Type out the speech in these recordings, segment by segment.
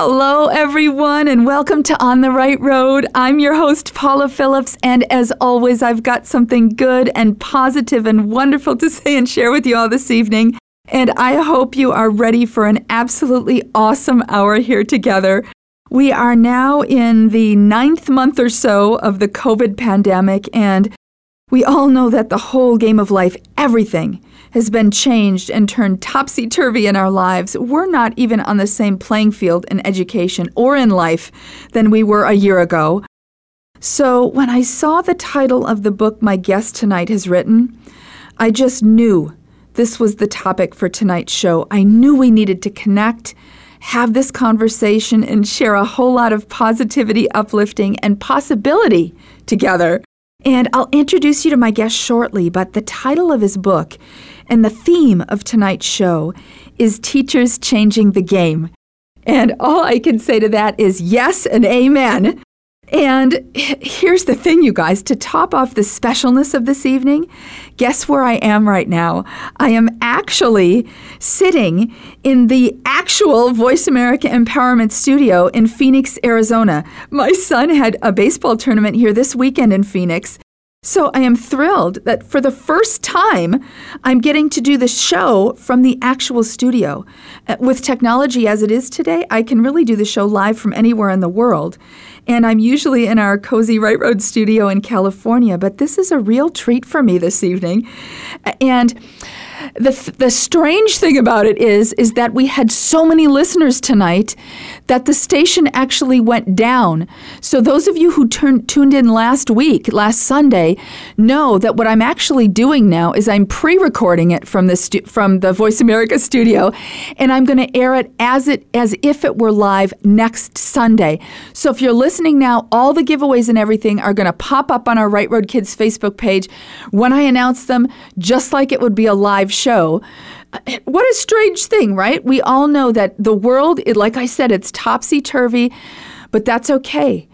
Hello, everyone, and welcome to On the Right Road. I'm your host, Paula Phillips, and as always, I've got something good and positive and wonderful to say and share with you all this evening. And I hope you are ready for an absolutely awesome hour here together. We are now in the ninth month or so of the COVID pandemic, and we all know that the whole game of life, everything, has been changed and turned topsy turvy in our lives. We're not even on the same playing field in education or in life than we were a year ago. So, when I saw the title of the book my guest tonight has written, I just knew this was the topic for tonight's show. I knew we needed to connect, have this conversation, and share a whole lot of positivity, uplifting, and possibility together. And I'll introduce you to my guest shortly, but the title of his book and the theme of tonight's show is Teachers Changing the Game. And all I can say to that is yes and amen. And here's the thing, you guys to top off the specialness of this evening, guess where I am right now? I am actually sitting in the actual Voice America Empowerment Studio in Phoenix, Arizona. My son had a baseball tournament here this weekend in Phoenix. So I am thrilled that for the first time, I'm getting to do the show from the actual studio. Uh, With technology as it is today, I can really do the show live from anywhere in the world. And I'm usually in our cozy Right Road studio in California, but this is a real treat for me this evening. And the, the strange thing about it is is that we had so many listeners tonight that the station actually went down. So those of you who turned, tuned in last week, last Sunday, know that what I'm actually doing now is I'm pre-recording it from the stu- from the Voice America studio, and I'm going to air it as it as if it were live next Sunday. So if you're listening now, all the giveaways and everything are going to pop up on our Right Road Kids Facebook page when I announce them, just like it would be a live show. What a strange thing, right? We all know that the world, like I said, it's topsy turvy, but that's okay.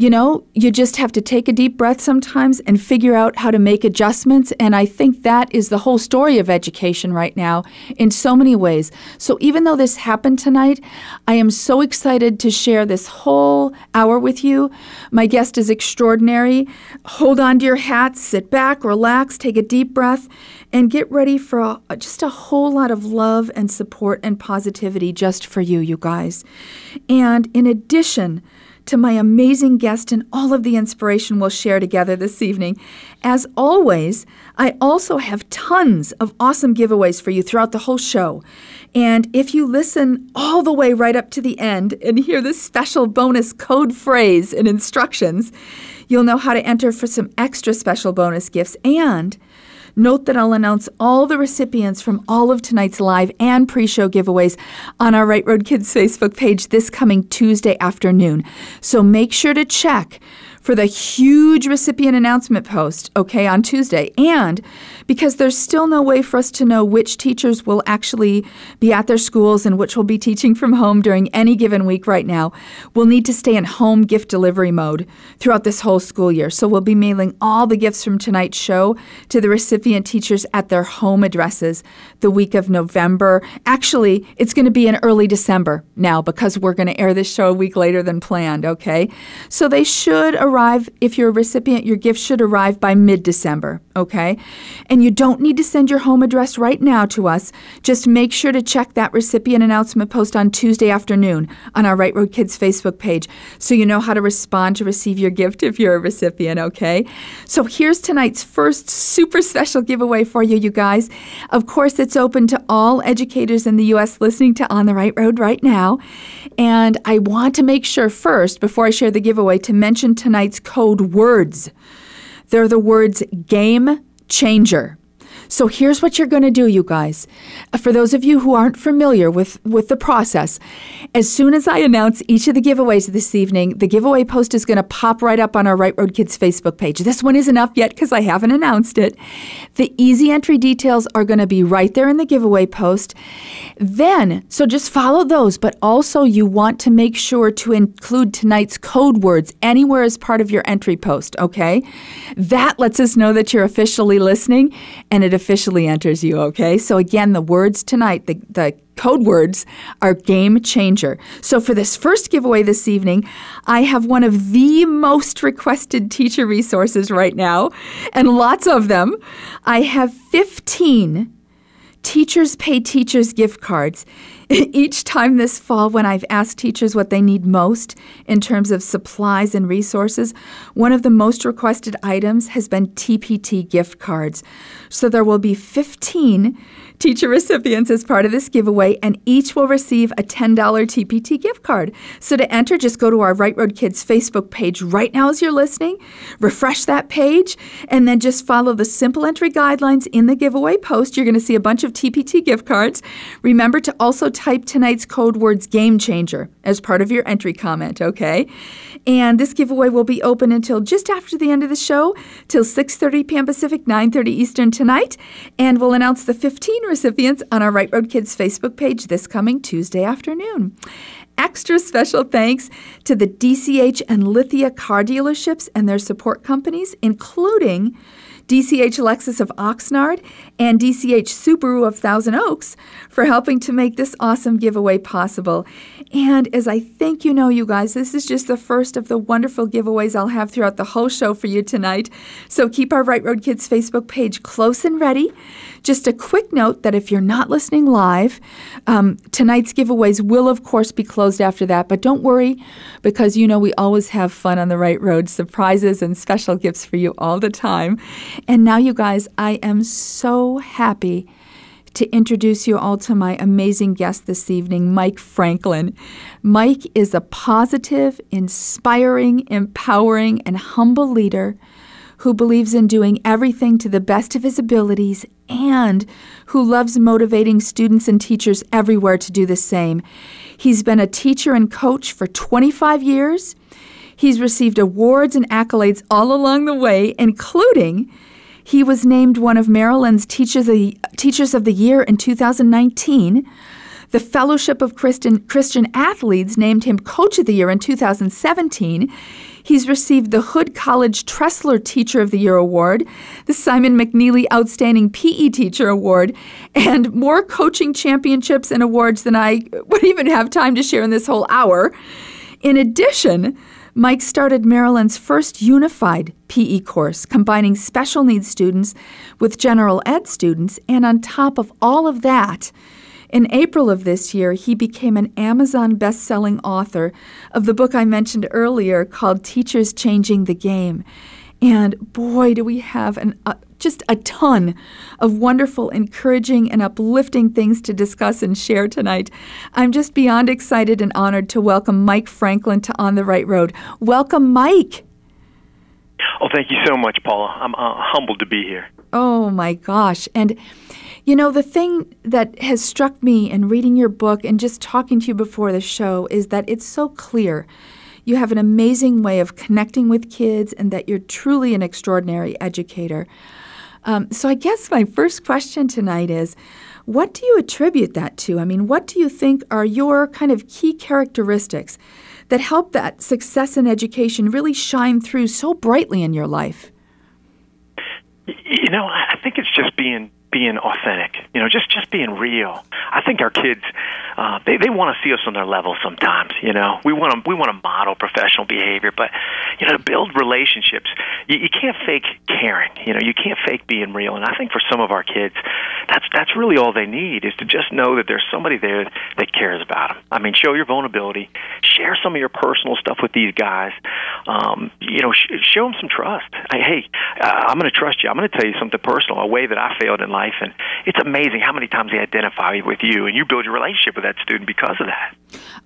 You know, you just have to take a deep breath sometimes and figure out how to make adjustments. And I think that is the whole story of education right now in so many ways. So even though this happened tonight, I am so excited to share this whole hour with you. My guest is extraordinary. Hold on to your hats, sit back, relax, take a deep breath, and get ready for a, just a whole lot of love and support and positivity just for you, you guys. And in addition, to my amazing guest and all of the inspiration we'll share together this evening. As always, I also have tons of awesome giveaways for you throughout the whole show. And if you listen all the way right up to the end and hear this special bonus code phrase and instructions, you'll know how to enter for some extra special bonus gifts and Note that I'll announce all the recipients from all of tonight's live and pre show giveaways on our Right Road Kids Facebook page this coming Tuesday afternoon. So make sure to check for the huge recipient announcement post, okay, on Tuesday. And because there's still no way for us to know which teachers will actually be at their schools and which will be teaching from home during any given week right now, we'll need to stay in home gift delivery mode throughout this whole school year. So we'll be mailing all the gifts from tonight's show to the recipient teachers at their home addresses the week of November. Actually, it's going to be in early December now because we're going to air this show a week later than planned, okay? So they should arrive, if you're a recipient, your gift should arrive by mid December, okay? And you don't need to send your home address right now to us. Just make sure to check that recipient announcement post on Tuesday afternoon on our Right Road Kids Facebook page so you know how to respond to receive your gift if you're a recipient, okay? So here's tonight's first super special giveaway for you, you guys. Of course, it's open to all educators in the U.S. listening to On the Right Road right now. And I want to make sure first, before I share the giveaway, to mention tonight's code words. They're the words game changer. So here's what you're going to do, you guys. For those of you who aren't familiar with, with the process, as soon as I announce each of the giveaways this evening, the giveaway post is going to pop right up on our Right Road Kids Facebook page. This one isn't up yet because I haven't announced it. The easy entry details are going to be right there in the giveaway post. Then, so just follow those, but also you want to make sure to include tonight's code words anywhere as part of your entry post, okay? That lets us know that you're officially listening and it officially enters you, okay? So again, the words tonight, the, the code words are game changer. So for this first giveaway this evening, I have one of the most requested teacher resources right now, and lots of them. I have 15 Teachers Pay Teachers gift cards. Each time this fall, when I've asked teachers what they need most in terms of supplies and resources, one of the most requested items has been TPT gift cards. So there will be 15 teacher recipients as part of this giveaway, and each will receive a $10 TPT gift card. So to enter, just go to our Right Road Kids Facebook page right now as you're listening, refresh that page, and then just follow the simple entry guidelines in the giveaway post. You're going to see a bunch of TPT gift cards. Remember to also type tonight's code words game changer as part of your entry comment, okay? And this giveaway will be open until just after the end of the show, till 6:30 p.m. Pacific, 9:30 Eastern tonight, and we'll announce the 15 recipients on our Right Road Kids Facebook page this coming Tuesday afternoon. Extra special thanks to the DCH and Lithia car dealerships and their support companies, including DCH Lexus of Oxnard, and DCH Subaru of Thousand Oaks for helping to make this awesome giveaway possible. And as I think you know, you guys, this is just the first of the wonderful giveaways I'll have throughout the whole show for you tonight. So keep our Right Road Kids Facebook page close and ready. Just a quick note that if you're not listening live, um, tonight's giveaways will, of course, be closed after that. But don't worry, because you know we always have fun on the right road, surprises and special gifts for you all the time. And now, you guys, I am so happy to introduce you all to my amazing guest this evening, Mike Franklin. Mike is a positive, inspiring, empowering, and humble leader who believes in doing everything to the best of his abilities and who loves motivating students and teachers everywhere to do the same. He's been a teacher and coach for 25 years. He's received awards and accolades all along the way, including he was named one of Maryland's Teachers of the, Teachers of the Year in 2019. The Fellowship of Christian, Christian Athletes named him Coach of the Year in 2017. He's received the Hood College Tressler Teacher of the Year Award, the Simon McNeely Outstanding PE Teacher Award, and more coaching championships and awards than I would even have time to share in this whole hour. In addition, Mike started Maryland's first unified PE course, combining special needs students with general ed students. And on top of all of that, in April of this year, he became an Amazon best-selling author of the book I mentioned earlier called Teachers Changing the Game. And boy, do we have an, uh, just a ton of wonderful, encouraging, and uplifting things to discuss and share tonight. I'm just beyond excited and honored to welcome Mike Franklin to On the Right Road. Welcome, Mike. Oh, thank you so much, Paula. I'm uh, humbled to be here. Oh, my gosh. And you know, the thing that has struck me in reading your book and just talking to you before the show is that it's so clear. You have an amazing way of connecting with kids and that you're truly an extraordinary educator. Um, so, I guess my first question tonight is what do you attribute that to? I mean, what do you think are your kind of key characteristics that help that success in education really shine through so brightly in your life? You know, I think it's just being being authentic. You know, just just being real. I think our kids uh, they they want to see us on their level sometimes. You know, we want to we want to model professional behavior, but you know, to build relationships, you, you can't fake caring. You know, you can't fake being real. And I think for some of our kids, that's that's really all they need is to just know that there's somebody there that cares about them. I mean, show your vulnerability, share some of your personal stuff with these guys, um, you know, sh- show them some trust. I, hey, uh, I'm going to trust you. I'm going to tell you something personal, a way that I failed in life, and it's amazing how many times they identify with you, and you build your relationship with that student because of that.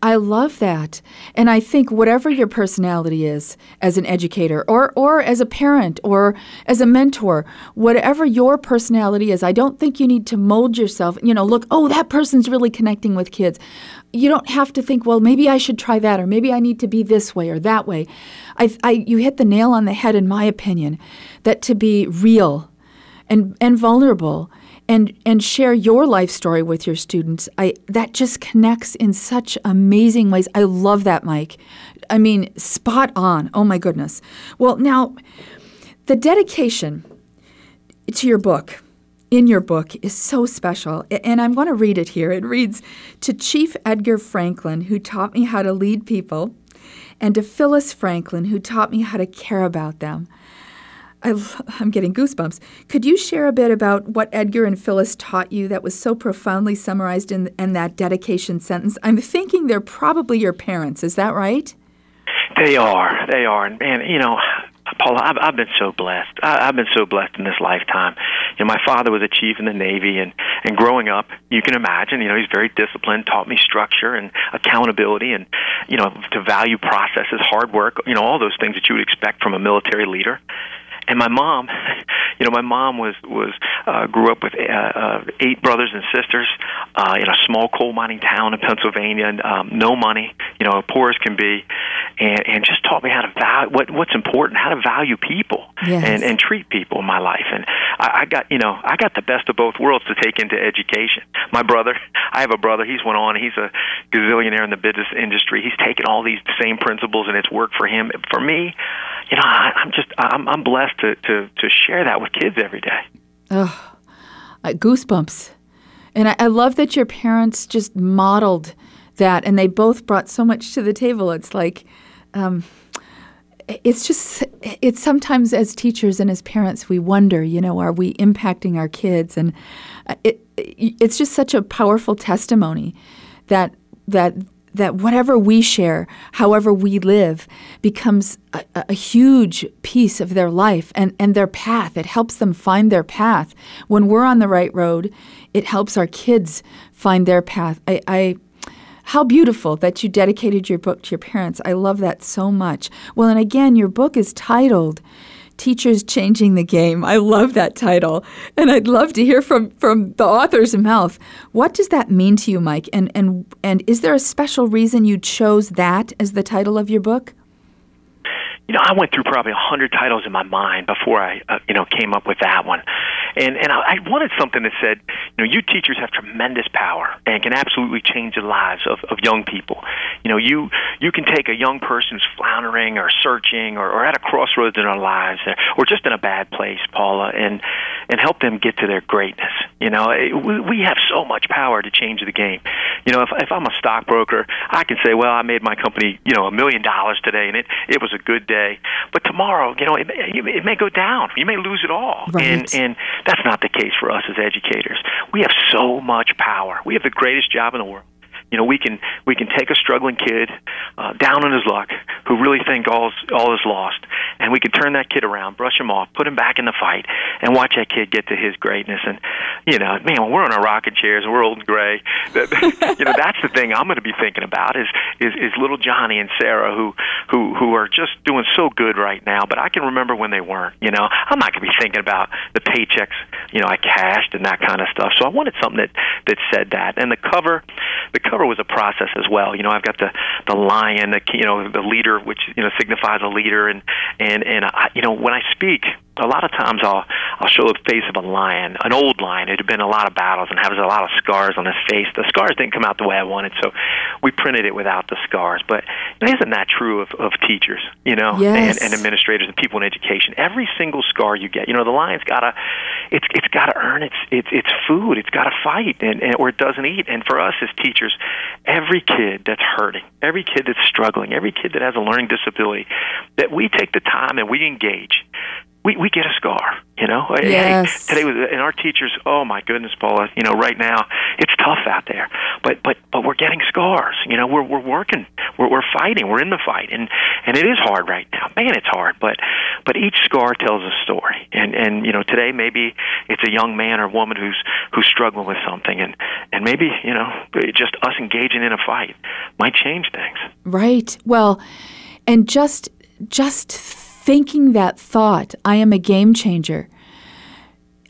I love that, and I think whatever your personality is as an educator, or or as a parent, or as a mentor, whatever your personality is, I don't think you need to mold yourself. You know, look, oh, that person's really connecting with kids you don't have to think, well, maybe I should try that, or maybe I need to be this way or that way. I, I, you hit the nail on the head, in my opinion, that to be real and, and vulnerable and, and share your life story with your students, I, that just connects in such amazing ways. I love that, Mike. I mean, spot on. Oh, my goodness. Well, now, the dedication to your book in your book is so special. And I'm going to read it here. It reads To Chief Edgar Franklin, who taught me how to lead people, and to Phyllis Franklin, who taught me how to care about them. I, am getting goosebumps. Could you share a bit about what Edgar and Phyllis taught you that was so profoundly summarized in, in that dedication sentence? I'm thinking they're probably your parents. Is that right? They are. They are. And, man, you know, Paula, I've, I've been so blessed. I, I've been so blessed in this lifetime. You know, my father was a chief in the Navy, and and growing up, you can imagine, you know, he's very disciplined, taught me structure and accountability, and you know, to value processes, hard work, you know, all those things that you would expect from a military leader and my mom you know my mom was was uh grew up with uh, uh eight brothers and sisters uh in a small coal mining town in Pennsylvania and um no money you know poor as can be and and just taught me how to value what what's important how to value people yes. and and treat people in my life and I, I got you know I got the best of both worlds to take into education my brother I have a brother he's went on he's a gazillionaire in the business industry he's taken all these same principles and it's worked for him for me you know I, I'm just I'm I'm blessed to, to, to share that with kids every day. Oh, goosebumps. And I, I love that your parents just modeled that and they both brought so much to the table. It's like, um, it's just, it's sometimes as teachers and as parents, we wonder, you know, are we impacting our kids? And uh, it, it's just such a powerful testimony that that that whatever we share, however we live, becomes a, a, huge piece of their life and, and their path. It helps them find their path. When we're on the right road, it helps our kids find their path. I, I how beautiful that you dedicated your book to your parents. I love that so much. Well, and again, your book is titled Teachers Changing the Game. I love that title. And I'd love to hear from, from the author's mouth. What does that mean to you, Mike? And, and, and is there a special reason you chose that as the title of your book? you know, I went through probably a hundred titles in my mind before I, uh, you know, came up with that one, and and I, I wanted something that said, you know, you teachers have tremendous power and can absolutely change the lives of of young people. You know, you you can take a young person who's floundering or searching or, or at a crossroads in their lives or, just in a bad place, Paula, and and help them get to their greatness. You know, it, we, we have so much power to change the game. You know, if if I'm a stockbroker, I can say, well, I made my company, you know, a million dollars today, and it it was a good day but tomorrow, you know, it, it may go down. You may lose it all, right. and and that's not the case for us as educators. We have so much power. We have the greatest job in the world. You know, we can we can take a struggling kid uh, down on his luck who really think all all is lost, and we can turn that kid around, brush him off, put him back in the fight, and watch that kid get to his greatness. And you know, man, when we're on our rocking chairs we're old and gray, you know, that's the thing I'm going to be thinking about is is is little Johnny and Sarah who who who are just doing so good right now. But I can remember when they weren't. You know, I'm not going to be thinking about the paychecks you know I cashed and that kind of stuff. So I wanted something that that said that. And the cover, the cover was a process as well. You know, I've got the the lion, the you know the leader, which you know signifies a leader, and and and I, you know when I speak, a lot of times I'll I'll show the face of a lion, an old lion. It had been a lot of battles and has a lot of scars on his face. The scars didn't come out the way I wanted, so we printed it without the scars. But isn't that true of, of teachers, you know, yes. and, and administrators and people in education? Every single scar you get, you know, the lion's gotta it's it's gotta earn its its its food. It's gotta fight, and, and or it doesn't eat. And for us as teachers, every kid that's hurting, every kid that's struggling, every kid that has a learning disability, that we take the time and we engage we we get a scar. You know, yes. Hey, today was and our teachers. Oh my goodness, Paula. You know, right now it's tough out there, but but but we're getting scars. You know, we're we're working, we're we're fighting, we're in the fight, and and it is hard right now. Man, it's hard, but but each scar tells a story, and and you know, today maybe it's a young man or woman who's who's struggling with something, and and maybe you know, just us engaging in a fight might change things. Right. Well, and just just thinking that thought, I am a game changer.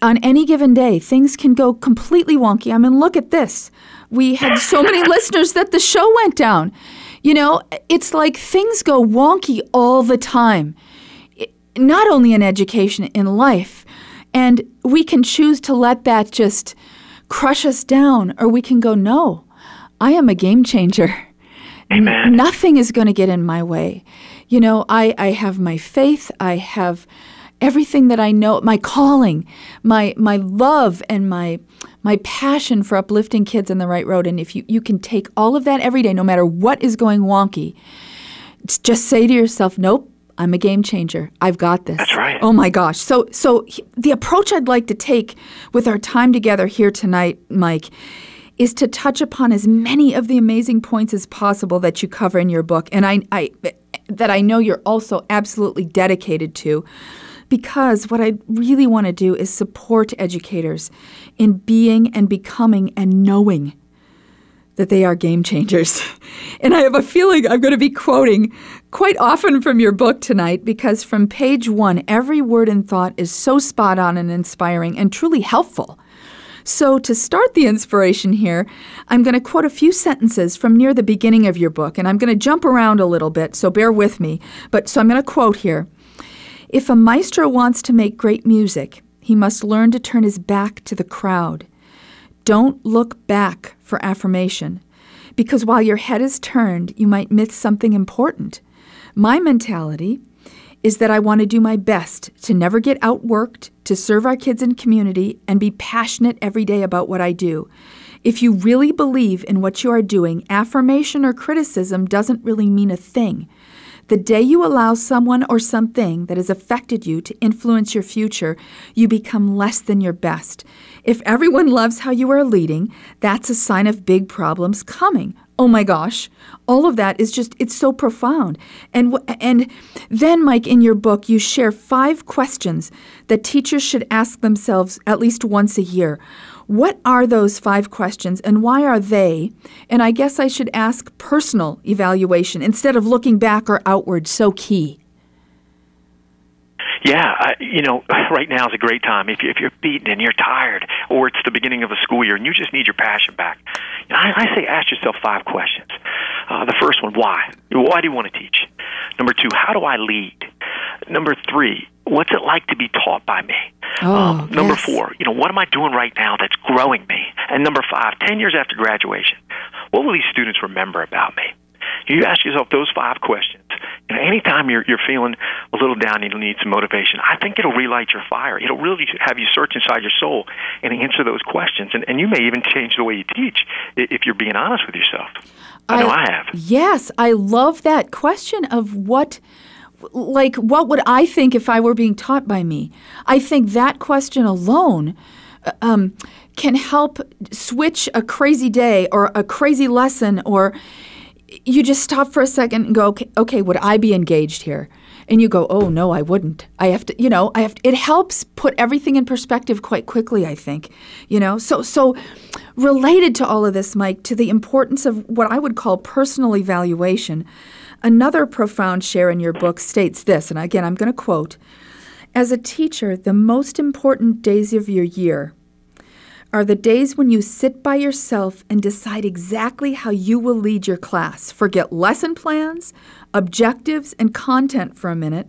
On any given day, things can go completely wonky. I mean, look at this. We had so many listeners that the show went down. You know, it's like things go wonky all the time, not only in education, in life. And we can choose to let that just crush us down, or we can go, no, I am a game changer. Amen. Nothing is going to get in my way. You know, I, I have my faith, I have everything that I know, my calling, my my love and my my passion for uplifting kids on the right road. And if you, you can take all of that every day, no matter what is going wonky, just say to yourself, Nope, I'm a game changer. I've got this. That's right. Oh my gosh. So so the approach I'd like to take with our time together here tonight, Mike, is to touch upon as many of the amazing points as possible that you cover in your book, and I, I that I know you're also absolutely dedicated to. Because what I really want to do is support educators in being and becoming and knowing that they are game changers. And I have a feeling I'm going to be quoting quite often from your book tonight because from page one, every word and thought is so spot on and inspiring and truly helpful. So, to start the inspiration here, I'm going to quote a few sentences from near the beginning of your book, and I'm going to jump around a little bit, so bear with me. But so I'm going to quote here If a maestro wants to make great music, he must learn to turn his back to the crowd. Don't look back for affirmation, because while your head is turned, you might miss something important. My mentality is that I want to do my best to never get outworked, to serve our kids and community, and be passionate every day about what I do. If you really believe in what you are doing, affirmation or criticism doesn't really mean a thing. The day you allow someone or something that has affected you to influence your future, you become less than your best. If everyone loves how you are leading, that's a sign of big problems coming. Oh my gosh, all of that is just it's so profound. And and then Mike in your book you share five questions that teachers should ask themselves at least once a year. What are those five questions and why are they? And I guess I should ask personal evaluation instead of looking back or outward so key. Yeah, I, you know, right now is a great time. If, you, if you're beaten and you're tired, or it's the beginning of the school year and you just need your passion back, I, I say ask yourself five questions. Uh, the first one, why? Why do you want to teach? Number two, how do I lead? Number three, what's it like to be taught by me? Oh, um, number yes. four, you know, what am I doing right now that's growing me? And number five, ten years after graduation, what will these students remember about me? You ask yourself those five questions. Know, anytime you're you're feeling a little down, and you need some motivation. I think it'll relight your fire. It'll really have you search inside your soul and answer those questions. And and you may even change the way you teach if you're being honest with yourself. I, I know I have. Yes, I love that question of what like what would I think if I were being taught by me? I think that question alone um, can help switch a crazy day or a crazy lesson or you just stop for a second and go, okay, okay, would I be engaged here? And you go, oh no, I wouldn't. I have to, you know, I have. To, it helps put everything in perspective quite quickly. I think, you know. So, so related to all of this, Mike, to the importance of what I would call personal evaluation. Another profound share in your book states this, and again, I'm going to quote: "As a teacher, the most important days of your year." Are the days when you sit by yourself and decide exactly how you will lead your class. Forget lesson plans, objectives, and content for a minute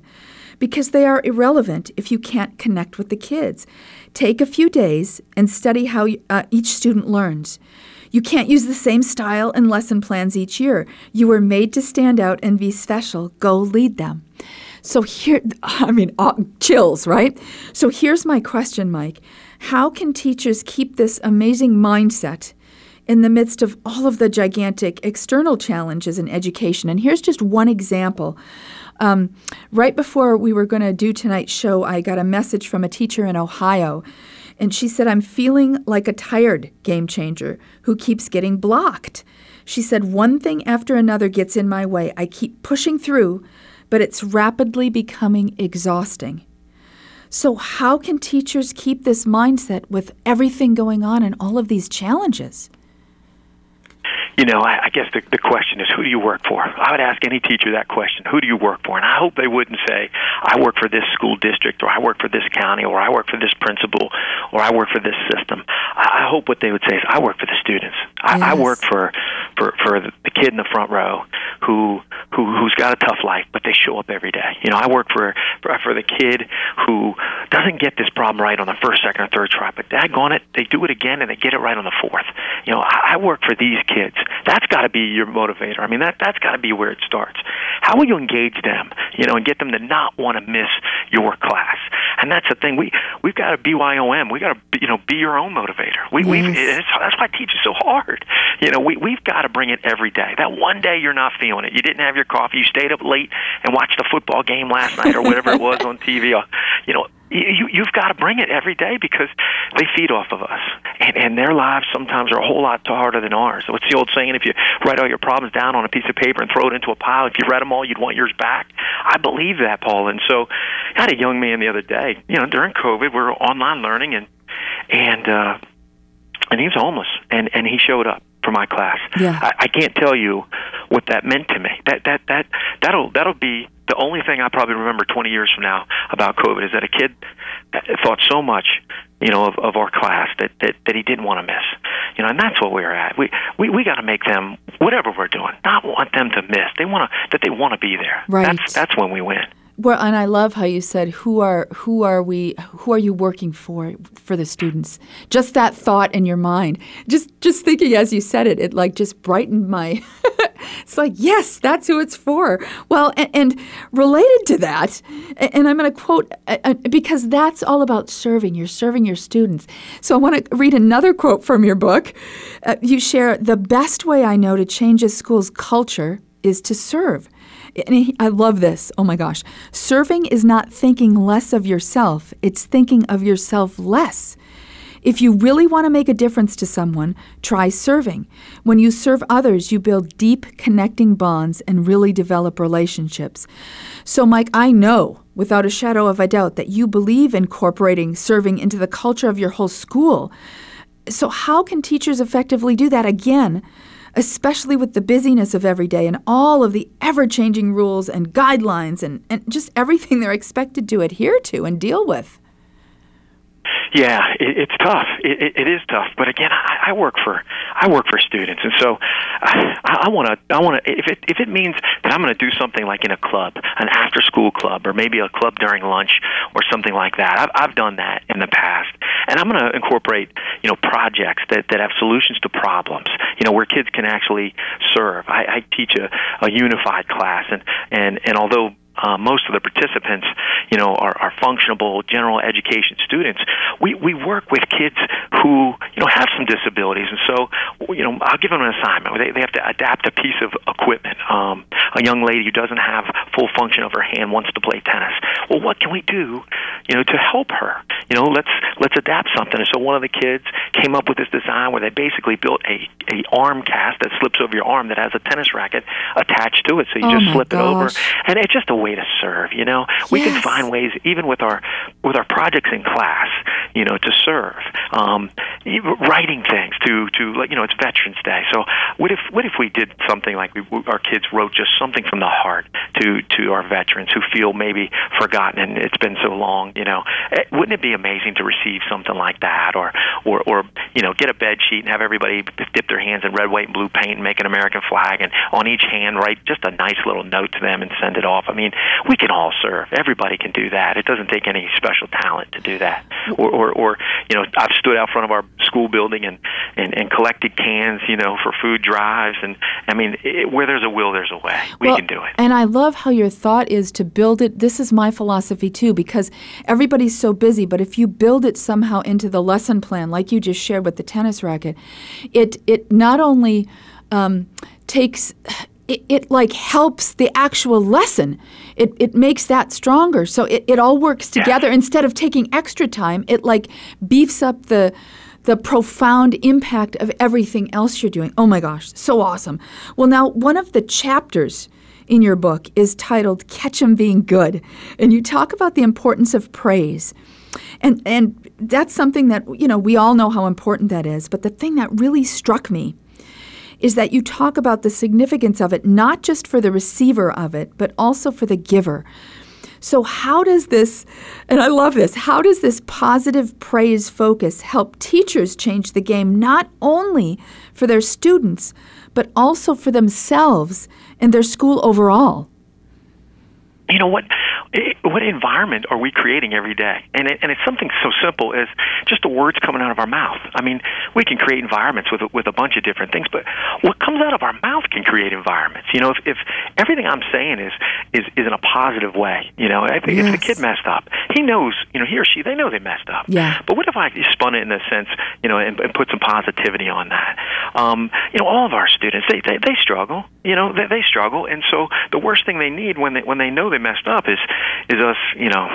because they are irrelevant if you can't connect with the kids. Take a few days and study how uh, each student learns. You can't use the same style and lesson plans each year. You were made to stand out and be special. Go lead them. So here, I mean, uh, chills, right? So here's my question, Mike. How can teachers keep this amazing mindset in the midst of all of the gigantic external challenges in education? And here's just one example Um, right before we were going to do tonight's show, I got a message from a teacher in Ohio. And she said, I'm feeling like a tired game changer who keeps getting blocked. She said, One thing after another gets in my way. I keep pushing through, but it's rapidly becoming exhausting. So, how can teachers keep this mindset with everything going on and all of these challenges? you know, I, I guess the, the question is, who do you work for? I would ask any teacher that question. Who do you work for? And I hope they wouldn't say, I work for this school district, or I work for this county, or I work for this principal, or I work for this system. I, I hope what they would say is, I work for the students. I, yes. I work for for for the, the kid in the front row who who who's got a tough life, but they show up every day. You know, I work for for, for the kid who doesn't get this problem right on the first, second, or third try, but daggone it, they do it again and they get it right on the fourth. You know, I, I work for these kids that's got to be your motivator. I mean, that that's got to be where it starts. How will you engage them, you know, and get them to not want to miss your class? And that's the thing. We we've got to BYOM. We got to you know be your own motivator. We we it's, that's why I teach is so hard. You know, we we've got to bring it every day. That one day you're not feeling it. You didn't have your coffee. You stayed up late and watched the football game last night or whatever it was on TV. You know, you, you've got to bring it every day because they feed off of us, and, and their lives sometimes are a whole lot harder than ours. What's the old saying? If you write all your problems down on a piece of paper and throw it into a pile, if you read them all, you'd want yours back. I believe that, Paul. And so, I had a young man the other day. You know, during COVID, we were online learning, and and uh, and he was homeless, and and he showed up for my class. Yeah. I, I can't tell you what that meant to me. That that that that'll that'll be the only thing I probably remember 20 years from now about COVID is that a kid thought so much, you know, of, of our class that, that that he didn't want to miss, you know, and that's what we're at. We we we got to make them whatever we're doing, not want them to miss. They want to that they want to be there. Right. That's that's when we win. Well, and I love how you said, "Who are who are we? Who are you working for for the students?" Just that thought in your mind, just just thinking as you said it, it like just brightened my. it's like yes, that's who it's for. Well, and, and related to that, and I'm going to quote because that's all about serving. You're serving your students. So I want to read another quote from your book. Uh, you share the best way I know to change a school's culture is to serve. He, I love this. Oh my gosh. Serving is not thinking less of yourself, it's thinking of yourself less. If you really want to make a difference to someone, try serving. When you serve others, you build deep, connecting bonds and really develop relationships. So, Mike, I know without a shadow of a doubt that you believe incorporating serving into the culture of your whole school. So, how can teachers effectively do that again? Especially with the busyness of every day and all of the ever changing rules and guidelines and, and just everything they're expected to adhere to and deal with. Yeah, it, it's tough. It, it, it is tough, but again, I, I work for I work for students, and so I want to I want to if it if it means that I'm going to do something like in a club, an after school club, or maybe a club during lunch or something like that. I've I've done that in the past, and I'm going to incorporate you know projects that that have solutions to problems. You know where kids can actually serve. I, I teach a, a unified class, and and and although uh, most of the participants, you know, are, are functional general education students. We we work with kids who you know have some disabilities, and so you know I'll give them an assignment. They they have to adapt a piece of equipment. Um, a young lady who doesn't have full function of her hand wants to play tennis. Well, what can we do, you know, to help her? You know, let's let's adapt something. And so one of the kids came up with this design where they basically built a a arm cast that slips over your arm that has a tennis racket attached to it, so you oh just slip gosh. it over, and it's just a way to serve. You know, we can find ways, even with our with our projects in class, you know, to serve. Um, writing things to to like you know, it's Veterans Day. So what if what if we did something like we, our kids wrote just something from the heart to to our veterans who feel maybe forgotten and it's been so long. You know, Eh, wouldn't it be amazing to receive something like that, or or or you know, get a bed sheet and have everybody dip their hands in red, white, and blue paint and make an American flag, and on each hand write just a nice little note to them and send it off. I mean, we can all serve. Everybody can do that. It doesn't take any special talent to do that. Or, or, or you know, I've stood out front of our school building and and, and collected cans, you know, for food drives. And I mean, it, where there's a will, there's a way. We Well, can do it. And I love how your thought is to build it. This is my philosophy too, because everybody's so busy. But if you build it somehow into the lesson plan, like you just shared with the tennis racket, it it not only um, takes it, it, like helps the actual lesson. It, it makes that stronger. So it, it all works together. Yeah. Instead of taking extra time, it like beefs up the the profound impact of everything else you're doing. Oh my gosh, so awesome. Well, now one of the chapters in your book is titled Catch 'em Being Good, and you talk about the importance of praise. And and that's something that you know we all know how important that is, but the thing that really struck me is that you talk about the significance of it not just for the receiver of it, but also for the giver. So, how does this, and I love this, how does this positive praise focus help teachers change the game not only for their students, but also for themselves and their school overall? You know what? what environment are we creating every day? And it, and it's something so simple as just the words coming out of our mouth. I mean, we can create environments with with a bunch of different things, but what comes out of our mouth can create environments. You know, if, if everything I'm saying is is is in a positive way, you know, if, yes. if the kid messed up, he knows, you know, he or she they know they messed up. Yeah. But what if I spun it in a sense, you know, and, and put some positivity on that? Um, you know, all of our students they they, they struggle. You know, they, they struggle, and so the worst thing they need when they when they know they messed up is is us, you know,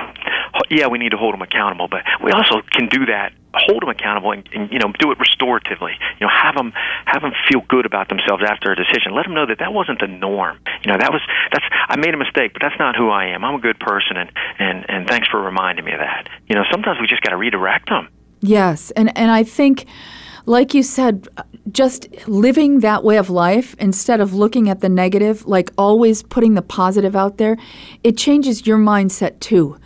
yeah, we need to hold them accountable, but we also can do that, hold them accountable, and, and you know, do it restoratively. You know, have them have them feel good about themselves after a decision. Let them know that that wasn't the norm. You know, that was that's I made a mistake, but that's not who I am. I'm a good person, and and and thanks for reminding me of that. You know, sometimes we just got to redirect them. Yes, and and I think like you said, just living that way of life instead of looking at the negative, like always putting the positive out there, it changes your mindset too.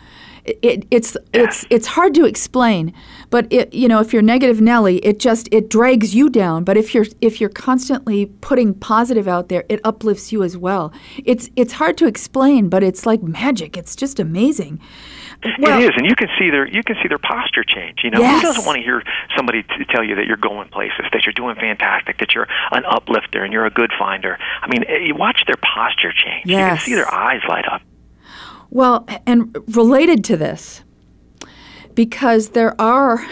It, it, it's it's it's hard to explain, but it you know if you're negative Nelly, it just it drags you down. But if you're if you're constantly putting positive out there, it uplifts you as well. It's it's hard to explain, but it's like magic. It's just amazing. Well, it is, and you can see their you can see their posture change. You know, yes. who doesn't want to hear somebody t- tell you that you're going places, that you're doing fantastic, that you're an uplifter and you're a good finder? I mean, eh, you watch their posture change. Yes. You can see their eyes light up. Well, and related to this, because there are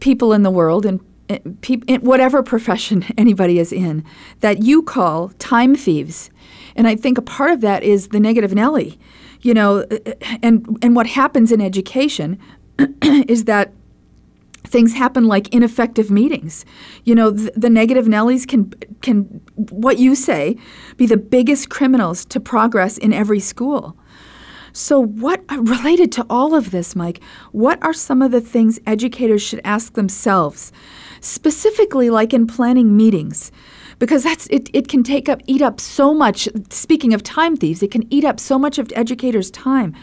people in the world and in whatever profession anybody is in that you call time thieves. And I think a part of that is the negative Nelly you know, uh, and and what happens in education is that things happen like ineffective meetings. You know, the, the, negative Nellies can can what you say be the biggest criminals to progress in every school. So, what uh, related to all of this, Mike? What are some of the things educators should ask themselves, specifically, like in planning meetings? because that's it, it can take up eat up so much speaking of time thieves it can eat up so much of educators time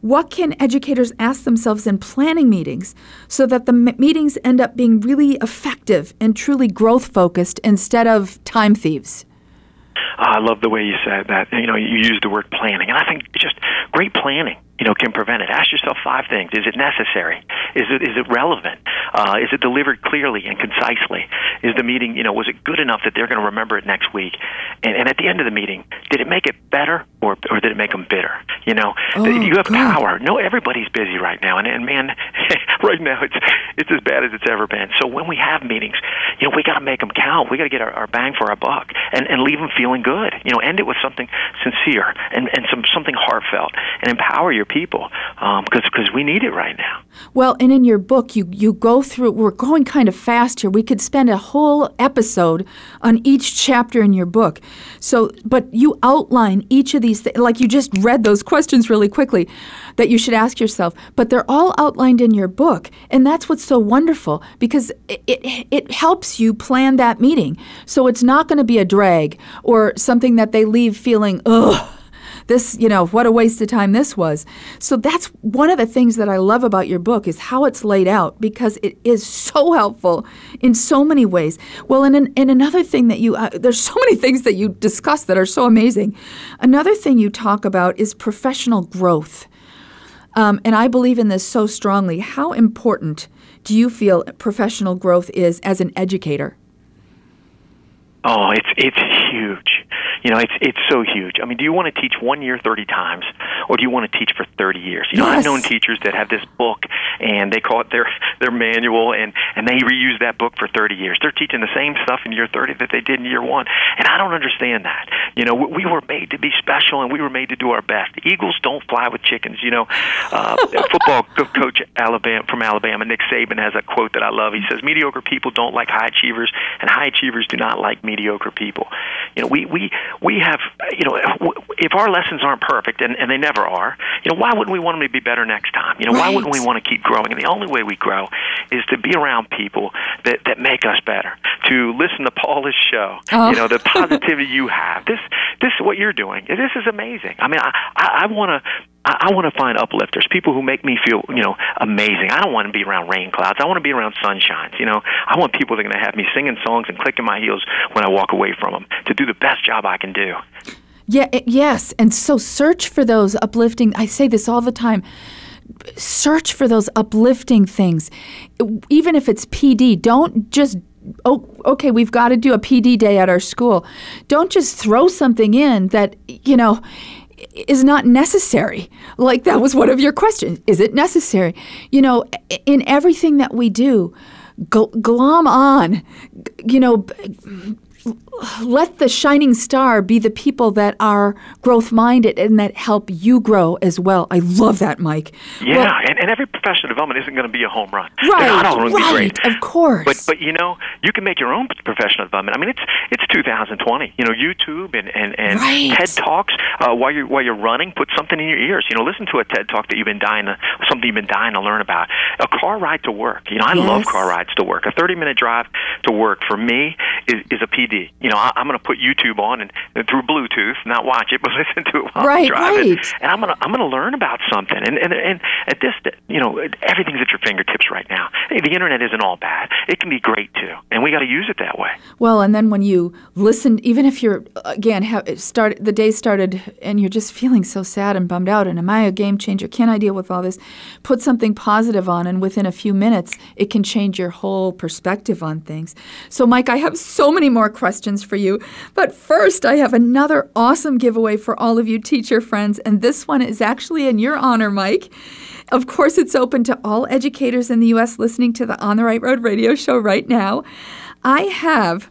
what can educators ask themselves in planning meetings so that the m- meetings end up being really effective and truly growth focused instead of time thieves ah, I love the way you said that. You know, you used the word planning, and I think just great planning you know, can prevent it. Ask yourself five things: Is it necessary? Is it is it relevant? Uh, is it delivered clearly and concisely? Is the meeting, you know, was it good enough that they're going to remember it next week? And, and at the end of the meeting, did it make it better or or did it make them bitter? You know, oh, you have God. power. No, everybody's busy right now, and and man, right now it's it's as bad as it's ever been. So when we have meetings, you know, we got to make them count. We got to get our, our bang for our buck and and leave them feeling good. You know, end it with something sincere and and some something heartfelt and empower your people because um, because we need it right now. Well, and in your book, you you go through. We're going kind of fast here. We could spend a whole episode on each chapter in your book. So, but you outline each of these, th- like you just read those questions really quickly, that you should ask yourself. But they're all outlined in your book, and that's what's so wonderful because it it, it helps you plan that meeting. So it's not going to be a drag or something that they leave feeling ugh this, you know, what a waste of time this was. So that's one of the things that I love about your book is how it's laid out because it is so helpful in so many ways. Well, and, and another thing that you, uh, there's so many things that you discuss that are so amazing. Another thing you talk about is professional growth. Um, and I believe in this so strongly. How important do you feel professional growth is as an educator? Oh, it's it's huge. You know, it's it's so huge. I mean, do you want to teach one year thirty times, or do you want to teach for thirty years? You know, yes. I've known teachers that have this book and they call it their their manual, and and they reuse that book for thirty years. They're teaching the same stuff in year thirty that they did in year one, and I don't understand that. You know, we, we were made to be special, and we were made to do our best. Eagles don't fly with chickens. You know, uh, football coach Alabama from Alabama, Nick Saban, has a quote that I love. He says, "Mediocre people don't like high achievers, and high achievers do not like mediocre people." You know, we we we have, you know, if our lessons aren't perfect, and, and they never are, you know, why wouldn't we want them to be better next time? You know, right. why wouldn't we want to keep growing? And the only way we grow is to be around people that that make us better. To listen to Paula's show, oh. you know, the oh. positivity you have. This this is what you're doing. This is amazing. I mean, I I, I want to I, I want to find uplifters, people who make me feel, you know, amazing. I don't want to be around rain clouds. I want to be around sunshines. You know, I want people that are going to have me singing songs and clicking my heels when I walk away from them to do the best job I can do. Yeah, yes, and so search for those uplifting. I say this all the time. Search for those uplifting things. Even if it's PD, don't just oh, okay, we've got to do a PD day at our school. Don't just throw something in that, you know, is not necessary. Like that was one of your questions. Is it necessary? You know, in everything that we do, glom on, you know, let the shining star be the people that are growth minded and that help you grow as well. I love that, Mike. Yeah, well, and, and every professional development isn't going to be a home run. Right, not all right, be great. Of course. But but you know, you can make your own professional development. I mean, it's it's 2020. You know, YouTube and and, and right. TED talks uh, while you're while you're running. Put something in your ears. You know, listen to a TED talk that you've been dying to something you've been dying to learn about. A car ride to work. You know, I yes. love car rides to work. A 30 minute drive to work for me is is a PD. You know, I, I'm going to put YouTube on and, and through Bluetooth, not watch it, but listen to it while right, I'm driving. Right. And I'm gonna I'm gonna learn about something. And and and at this, you know, everything's at your fingertips right now. Hey, the internet isn't all bad. It can be great too, and we got to use it that way. Well, and then when you listen, even if you're again have start the day started and you're just feeling so sad and bummed out, and am I a game changer? Can I deal with all this? Put something positive on, and within a few minutes, it can change your whole perspective on things. So, Mike, I have so many more questions for you, but first, I have another awesome giveaway for all of you teacher friends, and this one is actually in your honor, Mike. Of course, it's open to all educators in the U.S. listening to the On the Right Road radio show right now. I have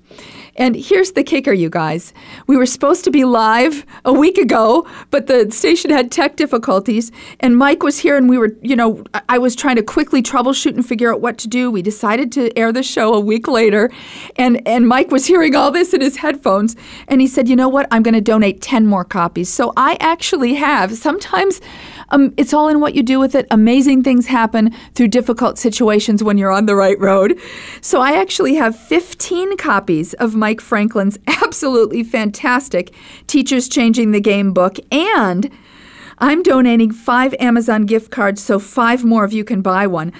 and here's the kicker, you guys. We were supposed to be live a week ago, but the station had tech difficulties. And Mike was here, and we were, you know, I was trying to quickly troubleshoot and figure out what to do. We decided to air the show a week later. And, and Mike was hearing all this in his headphones. And he said, you know what? I'm going to donate 10 more copies. So I actually have. Sometimes um, it's all in what you do with it. Amazing things happen through difficult situations when you're on the right road. So I actually have 15 copies of Mike Franklin's absolutely fantastic Teachers Changing the Game book and I'm donating five Amazon gift cards, so five more of you can buy one.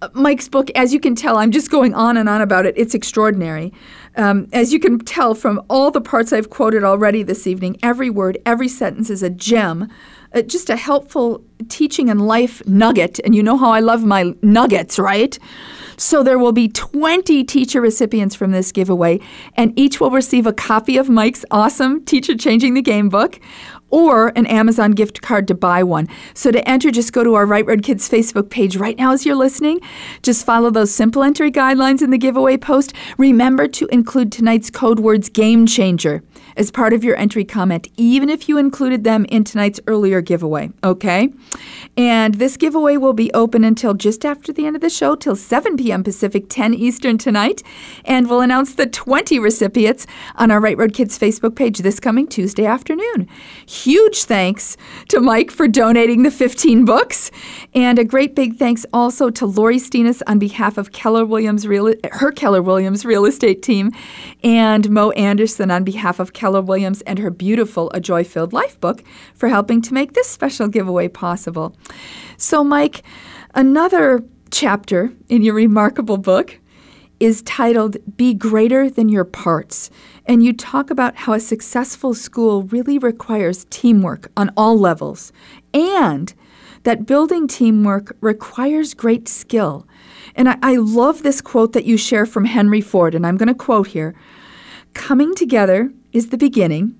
Uh, Mike's book, as you can tell, I'm just going on and on about it. It's extraordinary. Um, as you can tell from all the parts I've quoted already this evening, every word, every sentence is a gem uh, just a helpful teaching and life nugget. And you know how I love my nuggets, right? So there will be 20 teacher recipients from this giveaway, and each will receive a copy of Mike's awesome Teacher Changing the Game book or an Amazon gift card to buy one. So to enter, just go to our Right Road Kids Facebook page right now as you're listening. Just follow those simple entry guidelines in the giveaway post. Remember to include tonight's code words game changer as part of your entry comment, even if you included them in tonight's earlier giveaway, okay? And this giveaway will be open until just after the end of the show, till 7 p.m. Pacific, 10 Eastern tonight. And we'll announce the 20 recipients on our Right Road Kids Facebook page this coming Tuesday afternoon. Huge thanks to Mike for donating the 15 books. And a great big thanks also to Lori Steenis on behalf of Keller Williams Real, her Keller Williams real estate team, and Mo Anderson on behalf of Keller Williams and her beautiful A Joy Filled Life book for helping to make this special giveaway possible. So, Mike, another chapter in your remarkable book is titled Be Greater Than Your Parts. And you talk about how a successful school really requires teamwork on all levels and that building teamwork requires great skill. And I, I love this quote that you share from Henry Ford, and I'm going to quote here Coming together is the beginning,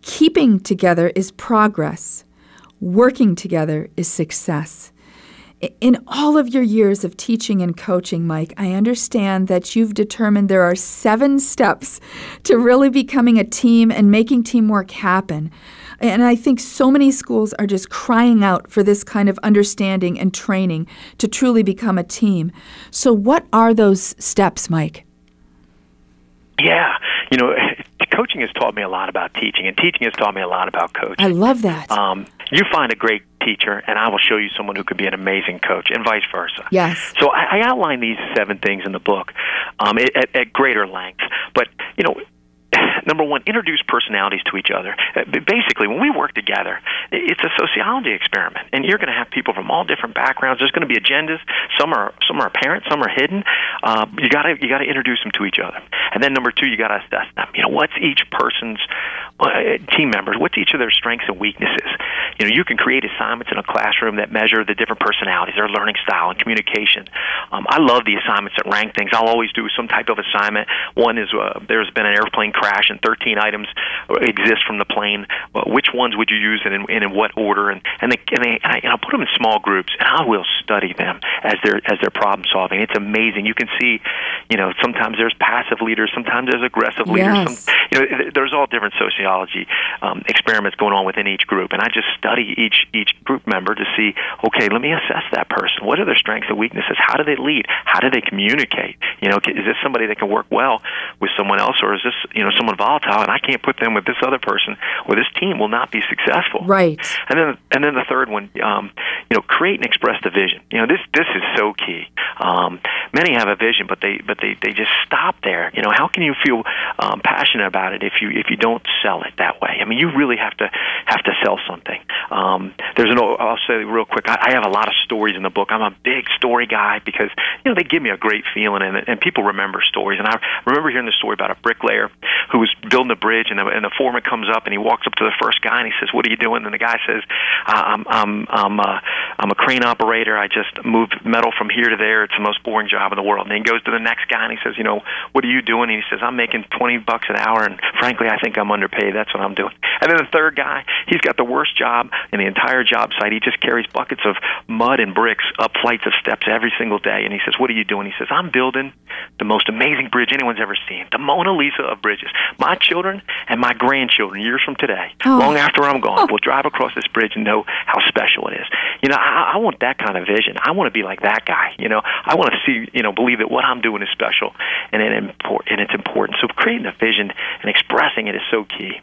keeping together is progress, working together is success. in all of your years of teaching and coaching, Mike, I understand that you've determined there are seven steps to really becoming a team and making teamwork happen. And I think so many schools are just crying out for this kind of understanding and training to truly become a team. So, what are those steps, Mike? Yeah, you know, coaching has taught me a lot about teaching, and teaching has taught me a lot about coaching. I love that. Um, you find a great teacher, and I will show you someone who could be an amazing coach, and vice versa. Yes. So I, I outline these seven things in the book um, at, at greater length. But you know, number one, introduce personalities to each other. Uh, basically, when we work together, it's a sociology experiment, and you're going to have people from all different backgrounds. There's going to be agendas. Some are some are apparent, some are hidden. Uh, you got to you got to introduce them to each other, and then number two, you got to assess them. You know, what's each person's uh, team members? What's each of their strengths and weaknesses? You know, you can create assignments in a classroom that measure the different personalities, their learning style, and communication. Um, I love the assignments that rank things. I'll always do some type of assignment. One is uh, there's been an airplane crash and 13 items exist from the plane. Which ones would you use and in, and in what order? And and, they, and, they, and, I, and I'll put them in small groups and I will study them as they're as they're problem solving. It's amazing. You can see, you know, sometimes there's passive leaders, sometimes there's aggressive leaders. Yes. Some, you know, there's all different sociology um, experiments going on within each group, and I just study each each group member to see, okay, let me assess that person. What are their strengths and weaknesses? How do they lead? How do they communicate? You know, is this somebody that can work well with someone else, or is this you know someone volatile, and I can't put them with this other person, or this team will not be successful. Right. And then, and then the third one, um, you know, create and express the vision. You know, this this is so key. Um, many have a vision, but they but they they just stop there. You know, how can you feel um, passionate about it if you if you don't sell it that way? I mean, you really have to have to sell something. Um, there's an I'll say real quick. I, I have a lot of stories in the book. I'm a big story guy because you know they give me a great feeling, and and people remember stories. And I remember hearing the story about a bricklayer who was building a bridge, and and the foreman comes up and he walks up to the first guy and he says, "What are you doing?" And the guy says, "I'm I'm I'm uh, I'm a crane operator. I just move metal from here to there. It's the most boring job in the world." And then he goes to the next guy and he says, "You know, what are you doing?" And he says, "I'm making twenty bucks an hour, and frankly, I think I'm underpaid. That's what I'm doing." And then the third guy, he's got the worst job in the entire job site. He just carries buckets of mud and bricks up flights of steps every single day. And he says, "What are you doing?" He says, "I'm building the most amazing bridge anyone's ever seen, the Mona Lisa of bridges. My children and my grandchildren, years from today, oh. long after I'm gone, oh. will drive across this bridge and know how special it is. You know, I, I want that kind of vision. I want to be like that guy. You know, I want to see, you know, believe that what I'm doing is special and and, and it's important. So creating a vision and expressing it is so key.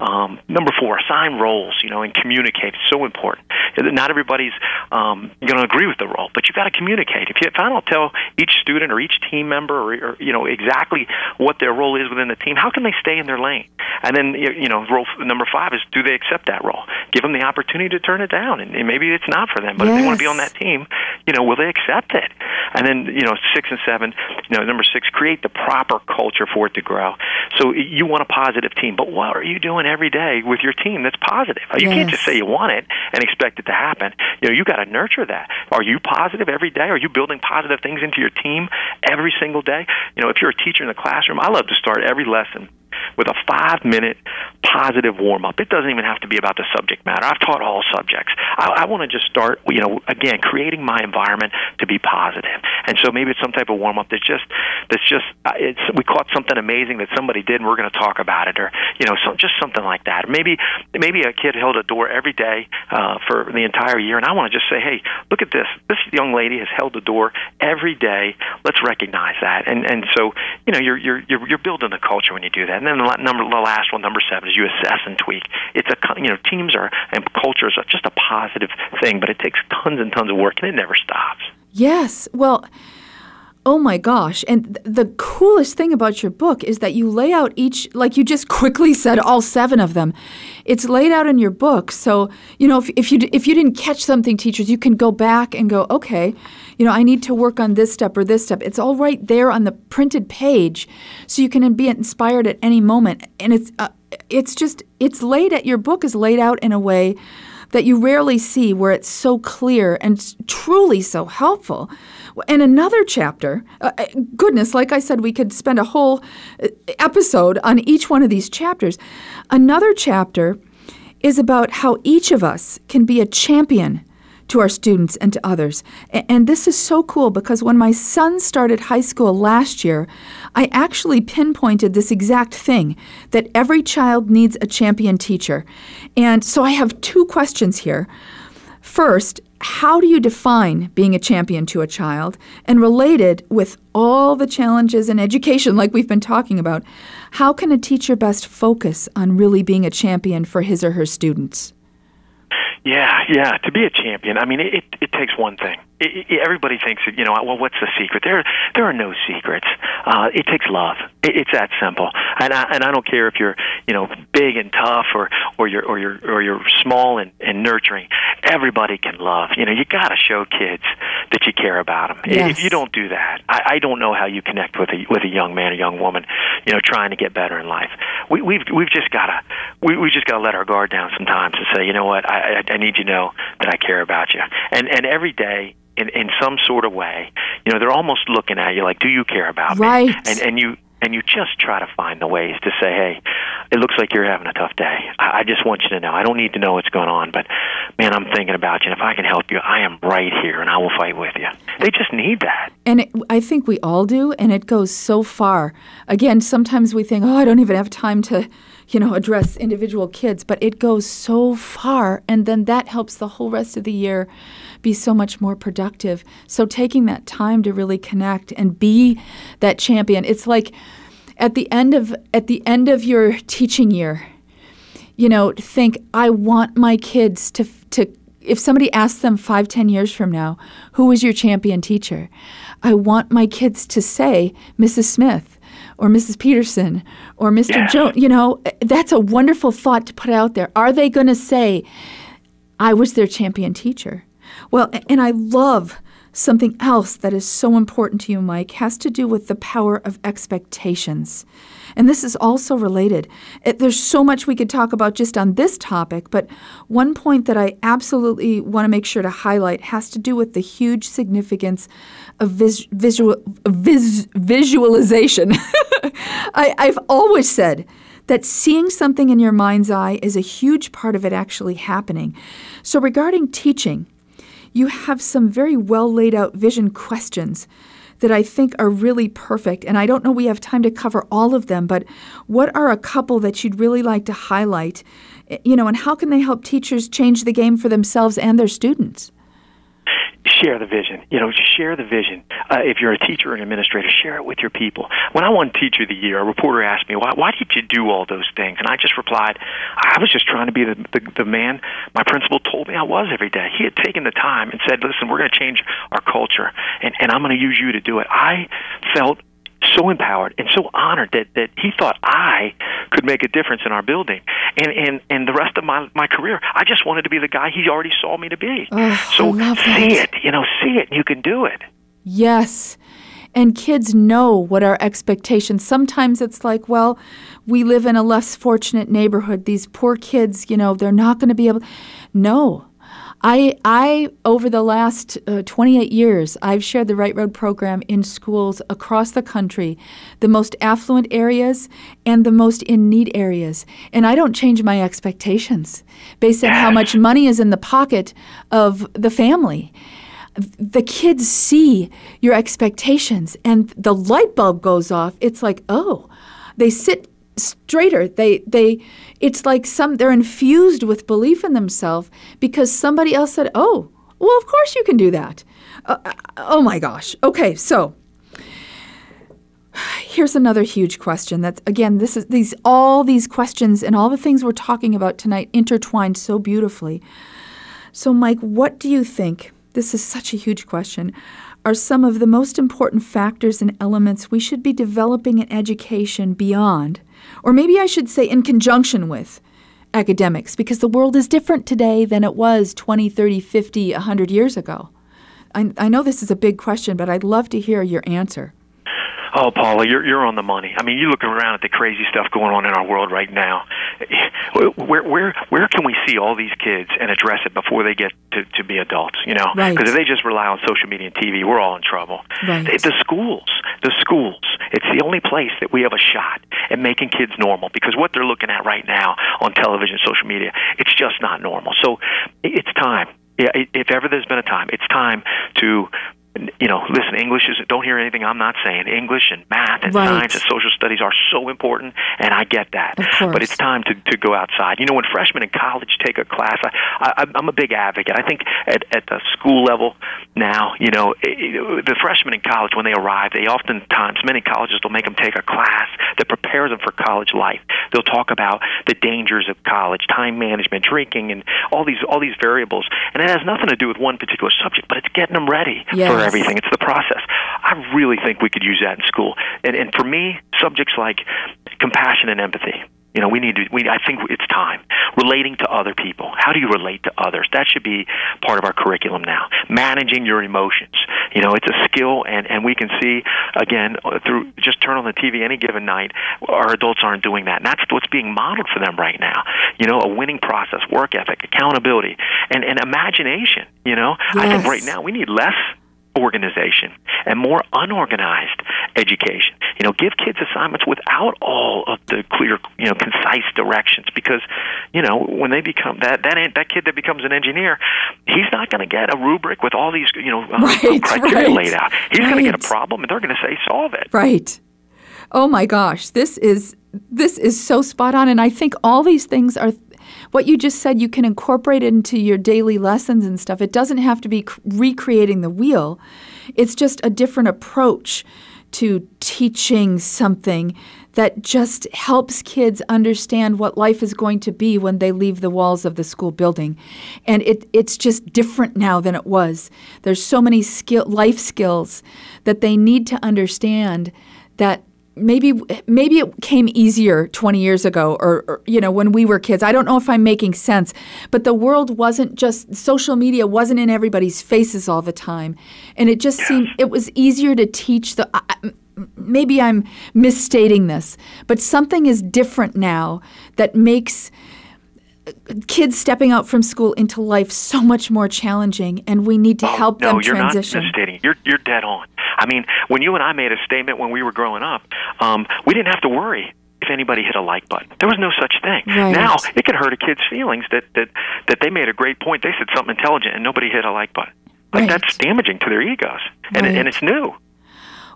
Um, number four, assign roles, you know, and communicate. It's so important. Not everybody's um, going to agree with the role, but you've got to communicate. If, you, if I don't tell each student or each team member or, or, you know, exactly what their role is within the team, how can they stay in their lane? And then, you know, role number five is do they accept that role? Give them the opportunity to turn it down, and maybe it's not for them, but yes. if they want to be on that team, you know, will they accept it? And then, you know, six and seven, you know, number six, create the proper culture for it to grow. So you want a positive team, but what are you doing every day with your team that's positive? You yes. can't just say you want it and expect it to happen. You know, you got to nurture that. Are you positive every day? Are you building positive things into your team every single day? You know, if you're a teacher in the classroom, I love to start every lesson with a five minute positive warm up. It doesn't even have to be about the subject matter. I've taught all subjects. I, I want to just start, you know, again, creating my environment to be positive. And so maybe it's some type of warm up that's just that's just uh, it's we caught something amazing that somebody did, and we're going to talk about it, or you know, so, just something like that. maybe maybe a kid held a door every day uh, for the entire year, and I want to just say, hey, look at this. This young lady has held the door every day. Let's recognize that. And and so you know, you're you're you're, you're building the culture when you do that. And then the number, the last one, number seven, is you assess and tweak. It's a you know teams are and cultures are just a positive thing, but it takes tons and tons of work, and it never stops. Yes, well. Oh my gosh. And th- the coolest thing about your book is that you lay out each, like you just quickly said, all seven of them. It's laid out in your book. So, you know, if, if, you, if you didn't catch something, teachers, you can go back and go, okay, you know, I need to work on this step or this step. It's all right there on the printed page, so you can be inspired at any moment. And it's uh, it's just it's laid at your book is laid out in a way that you rarely see where it's so clear and truly so helpful. And another chapter, uh, uh, goodness, like I said, we could spend a whole uh, episode on each one of these chapters. Another chapter is about how each of us can be a champion to our students and to others. And this is so cool because when my son started high school last year, I actually pinpointed this exact thing that every child needs a champion teacher. And so I have two questions here. First, how do you define being a champion to a child? And related with all the challenges in education, like we've been talking about, how can a teacher best focus on really being a champion for his or her students? Yeah, yeah. To be a champion, I mean, it, it takes one thing. It, it, everybody thinks, you know, well, what's the secret? There, there are no secrets. Uh, it takes love. It, it's that simple. And I, and I don't care if you're, you know, big and tough, or or you're or you're or you're small and, and nurturing. Everybody can love. You know, you got to show kids that you care about them. Yes. If you don't do that, I, I don't know how you connect with a with a young man or young woman, you know, trying to get better in life. We, we've we've just got to we we just got to let our guard down sometimes and say, you know what, I, I I need you to know that I care about you. And and every day in in some sort of way, you know, they're almost looking at you like, do you care about right. me? And and you and you just try to find the ways to say, hey, it looks like you're having a tough day. I, I just want you to know. I don't need to know what's going on, but man, I'm thinking about you. And if I can help you, I am right here, and I will fight with you. They just need that. And it, I think we all do, and it goes so far. Again, sometimes we think, oh, I don't even have time to you know, address individual kids, but it goes so far, and then that helps the whole rest of the year be so much more productive. So taking that time to really connect and be that champion, it's like at the end of at the end of your teaching year, you know, think I want my kids to to if somebody asks them five, ten years from now, who was your champion teacher? I want my kids to say Mrs. Smith or Mrs. Peterson or Mr. Yeah. Jones. You know, eh, that's a wonderful thought to put out there. Are they going to say, I was their champion teacher? Well, and I love something else that is so important to you, Mike, has to do with the power of expectations. And this is also related. It, there's so much we could talk about just on this topic, but one point that I absolutely want to make sure to highlight has to do with the huge significance of vis, visual, vis, visualization. I, I've always said that seeing something in your mind's eye is a huge part of it actually happening. So, regarding teaching, you have some very well laid out vision questions that I think are really perfect. And I don't know we have time to cover all of them, but what are a couple that you'd really like to highlight? Eh, you know, and how can they help teachers change the game for themselves and their students? Share the vision. You know, share the vision. Uh, if you're a teacher or an administrator, share it with your people. When I won Teacher of the Year, a reporter asked me, "Why? Why did you do all those things?" And I just replied, "I was just trying to be the the, the man my principal told me I was every day. He had taken the time and said, "Listen, we're going to change our culture, and, and I'm going to use you to do it." I felt so empowered and so honored that that he thought I could make a difference in our building. And and and the rest of my my career, I just wanted to be the guy he already saw me to be. Oh, so see that. it, you know, see it, you can do it. Yes. And kids know what our expectations. Sometimes it's like, well, we live in a less fortunate neighborhood. These poor kids, you know, they're not going to be able. No, I, I over the last uh, 28 years, I've shared the Right Road program in schools across the country, the most affluent areas and the most in need areas. And I don't change my expectations based on how much money is in the pocket of the family. The kids see your expectations and the light bulb goes off. It's like, oh, they sit straighter. They they it's like some they're infused with belief in themselves because somebody else said, "Oh, well, of course you can do that." Uh, uh, oh my gosh. Okay, so here's another huge question that again this is these all these questions and all the things we're talking about tonight intertwined so beautifully. So Mike, what do you think? This is such a huge question. Are some of the most important factors and elements we should be developing in education beyond or maybe I should say in conjunction with academics, because the world is different today than it was 20, 30, 50, 100 years ago. I, I know this is a big question, but I'd love to hear your answer. Oh, Paula, you're you're on the money. I mean, you look around at the crazy stuff going on in our world right now. Where where where can we see all these kids and address it before they get to to be adults? You know, Right. because if they just rely on social media and TV, we're all in trouble. Right. The, the schools, the schools, it's the only place that we have a shot at making kids normal. Because what they're looking at right now on television, social media, it's just not normal. So it's time Yeah, if ever there's been a time, it's time to you know, listen, English is, don't hear anything I'm not saying. English and math and right. science and social studies are so important, and I get that. But it's time to, to go outside. You know, when freshmen in college take a class, I, I, I'm a big advocate. I think at, at the school level now, you know, it, the freshmen in college, when they arrive, they oftentimes, many colleges will make them take a class that prepares them for college life. They'll talk about the dangers of college, time management, drinking, and all these, all these variables. And it has nothing to do with one particular subject, but it's getting them ready yes. for everything. It's the process. I really think we could use that in school. And, and for me, subjects like compassion and empathy. You know, we need to. We, I think it's time. Relating to other people. How do you relate to others? That should be part of our curriculum now. Managing your emotions. You know, it's a skill, and and we can see again through just turn on the TV any given night. Our adults aren't doing that, and that's what's being modeled for them right now. You know, a winning process, work ethic, accountability, and and imagination. You know, yes. I think right now we need less organization and more unorganized education. You know, give kids assignments without all of the clear, you know, concise directions because, you know, when they become that that that kid that becomes an engineer, he's not going to get a rubric with all these, you know, uh, right, criteria right, laid out. He's right. going to get a problem and they're going to say solve it. Right. Oh my gosh, this is this is so spot on and I think all these things are what you just said you can incorporate into your daily lessons and stuff. It doesn't have to be recreating the wheel. It's just a different approach to teaching something that just helps kids understand what life is going to be when they leave the walls of the school building. And it, it's just different now than it was. There's so many skill, life skills that they need to understand that maybe maybe it came easier 20 years ago or, or, you know when we were kids. I don't know if i'm making sense but the world wasn't just social media wasn't in everybody's faces all the time. And it just seemed it was easier to teach the uh, maybe i'm misstating this but something is different now that makes kids stepping out from school into life so much more challenging and we need to oh, help no, them you're transition not misstating. You're, you're dead on. I mean, when you and I made a statement when we were growing up, um, we didn't have to worry if anybody hit a like button. There was no such thing. Right. Now it can hurt a kid's feelings that, that that they made a great point. They said something intelligent and nobody hit a like button. Like Right. that's damaging to their egos, and Right. and it's new.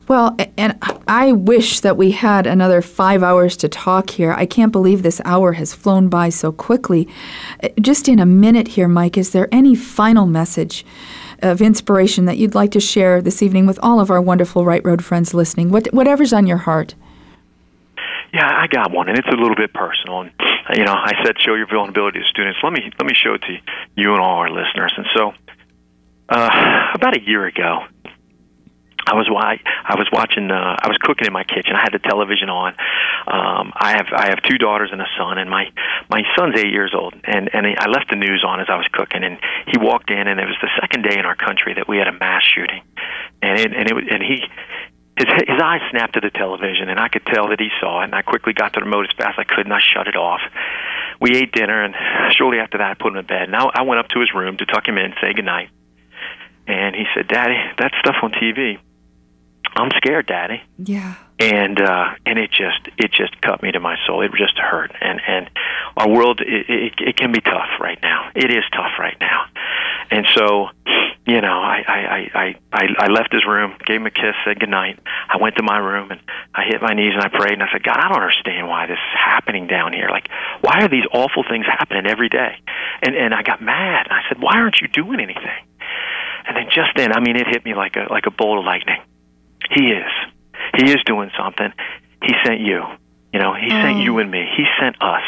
Well, and I wish that we had another five hours to talk here. I can't believe this hour has flown by so quickly. Uh, Just in a minute here, Mike, is there any final message of inspiration that you'd like to share this evening with all of our wonderful Right Road friends listening? What, whatever's on your heart. Yeah, I got one, and it's a little bit personal. And you know, I said show your vulnerability to students. Let me let me show it to you and all our listeners. And so, uh, about a year ago, I was I was watching. Uh, I was cooking in my kitchen. I had the television on. Um, I have I have two daughters and a son, and my my son's eight years old. And and I left the news on as I was cooking, and he walked in, and it was the second day in our country that we had a mass shooting, and it, and it and he. His, his eyes snapped to the television, and I could tell that he saw it. And I quickly got to the remote as fast as I could, and I shut it off. We ate dinner, and shortly after that, I put him in bed. Now I went up to his room to tuck him in, say goodnight. And he said, "Daddy, that stuff on TV. I'm scared, Daddy." Yeah. and uh and it just it just cut me to my soul. It just hurt. And and our world it, it it can be tough right now. It is tough right now. And so you know i i i i i left his room gave him a kiss said good night i went to my room and i hit my knees and i prayed and i said god i don't understand why this is happening down here. Like why are these awful things happening every day? And and i got mad. And i said why aren't you doing anything? And then just then i mean it hit me like a like a bolt of lightning he is he is doing something. He sent you. You know, he sent oh. you and me. He sent us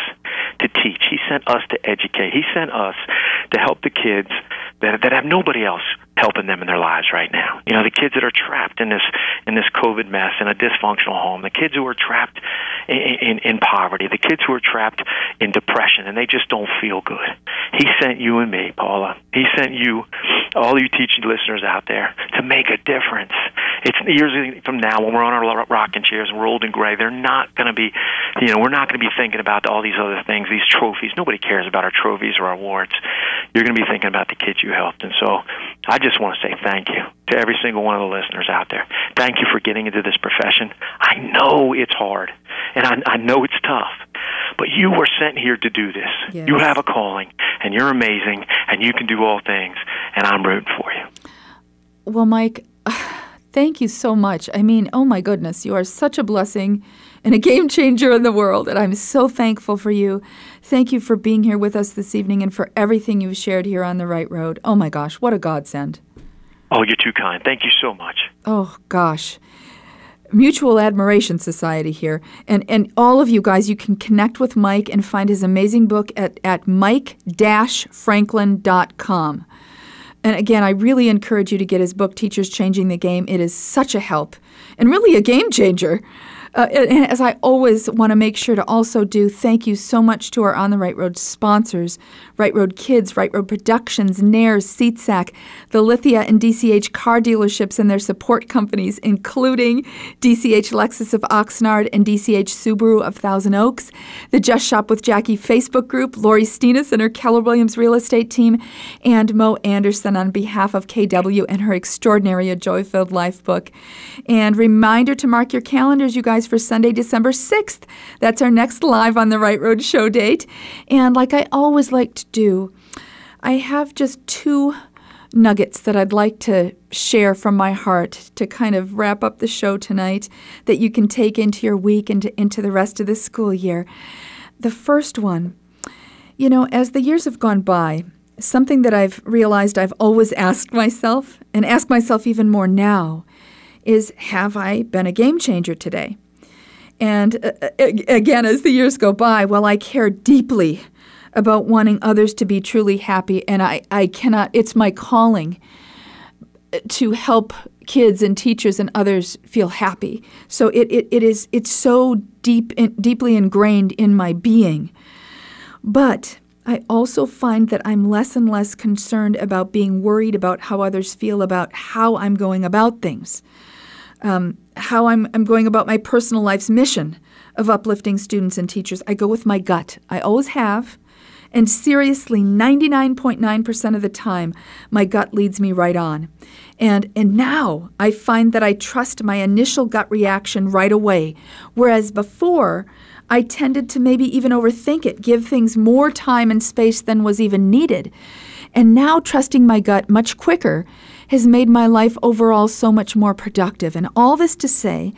to teach. He sent us to educate. He sent us to help the kids that that have nobody else helping them in their lives right now. You know, the kids that are trapped in this in this COVID mess in a dysfunctional home, the kids who are trapped in, in, in poverty, the kids who are trapped in depression and they just don't feel good. He sent you and me, Paula. He sent you, all you teaching listeners out there, to make a difference. It's years from now when we're on our rocking chairs and we're old and gray. They're not going to be, you know, we're not going to be thinking about all these other things, these trophies. Nobody cares about our trophies or our awards. You're going to be thinking about the kids you helped. And so I just want to say thank you to every single one of the listeners out there. Thank you for getting into this profession. I know it's hard and I, I know it's tough, but you were sent here to do this. Yes. You have a calling, and you're amazing, and you can do all things, and I'm rooting for you. Well, Mike, thank you so much. I mean, oh my goodness, you are such a blessing and a game changer in the world, and I'm so thankful for you. Thank you for being here with us this evening and for everything you've shared here on the right road. Oh my gosh, what a godsend. Oh, you're too kind. Thank you so much. Oh gosh. Mutual Admiration Society here. And, and all of you guys, you can connect with Mike and find his amazing book at, at mike-franklin.com. And again, I really encourage you to get his book, Teachers Changing the Game. It is such a help and really a game changer. Uh, and as I always want to make sure to also do, thank you so much to our On the Right Road sponsors Right Road Kids, Right Road Productions, Nares, SeatSack, the Lithia and DCH car dealerships and their support companies, including DCH Lexus of Oxnard and DCH Subaru of Thousand Oaks, the Just Shop with Jackie Facebook group, Lori Steenis and her Keller Williams real estate team, and Mo Anderson on behalf of KW and her extraordinary A Joy Filled Life book. And reminder to mark your calendars, you guys, for Sunday, December 6th. That's our next live on the Right Road show date. And like I always like to do, I have just two nuggets that I'd like to share from my heart to kind of wrap up the show tonight that you can take into your week and to, into the rest of the school year. The first one, you know, as the years have gone by, something that I've realized I've always asked myself, and ask myself even more now, is have I been a game changer today? And uh, again, as the years go by, well, I care deeply about wanting others to be truly happy, and I, I cannot, it's my calling to help kids and teachers and others feel happy. So it, it, it is it's so deep in, deeply ingrained in my being. But I also find that I'm less and less concerned about being worried about how others feel about how I'm going about things, um, how I'm, I'm going about my personal life's mission of uplifting students and teachers. I go with my gut. I always have. And seriously, 99.9% of the time, my gut leads me right on. And, and now I find that I trust my initial gut reaction right away, whereas before, I tended to maybe even overthink it, give things more time and space than was even needed. And now trusting my gut much quicker has made my life overall so much more productive. And all this to say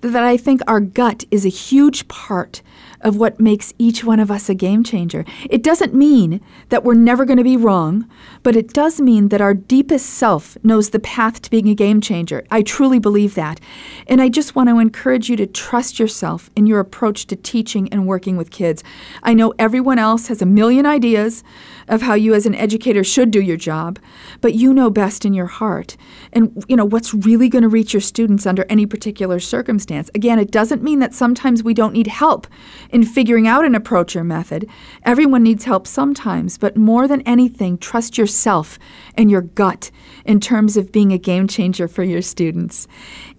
that I think our gut is a huge part of what makes each one of us a game changer. It doesn't mean that we're never going to be wrong, but it does mean that our deepest self knows the path to being a game changer. I truly believe that. And I just want to encourage you to trust yourself in your approach to teaching and working with kids. I know everyone else has a million ideas of how you as an educator should do your job, but you know best in your heart. And you know what's really going to reach your students under any particular circumstance. Again, it doesn't mean that sometimes we don't need help in figuring out an approach or method. Everyone needs help sometimes, but more than anything, trust yourself and your gut in terms of being a game changer for your students.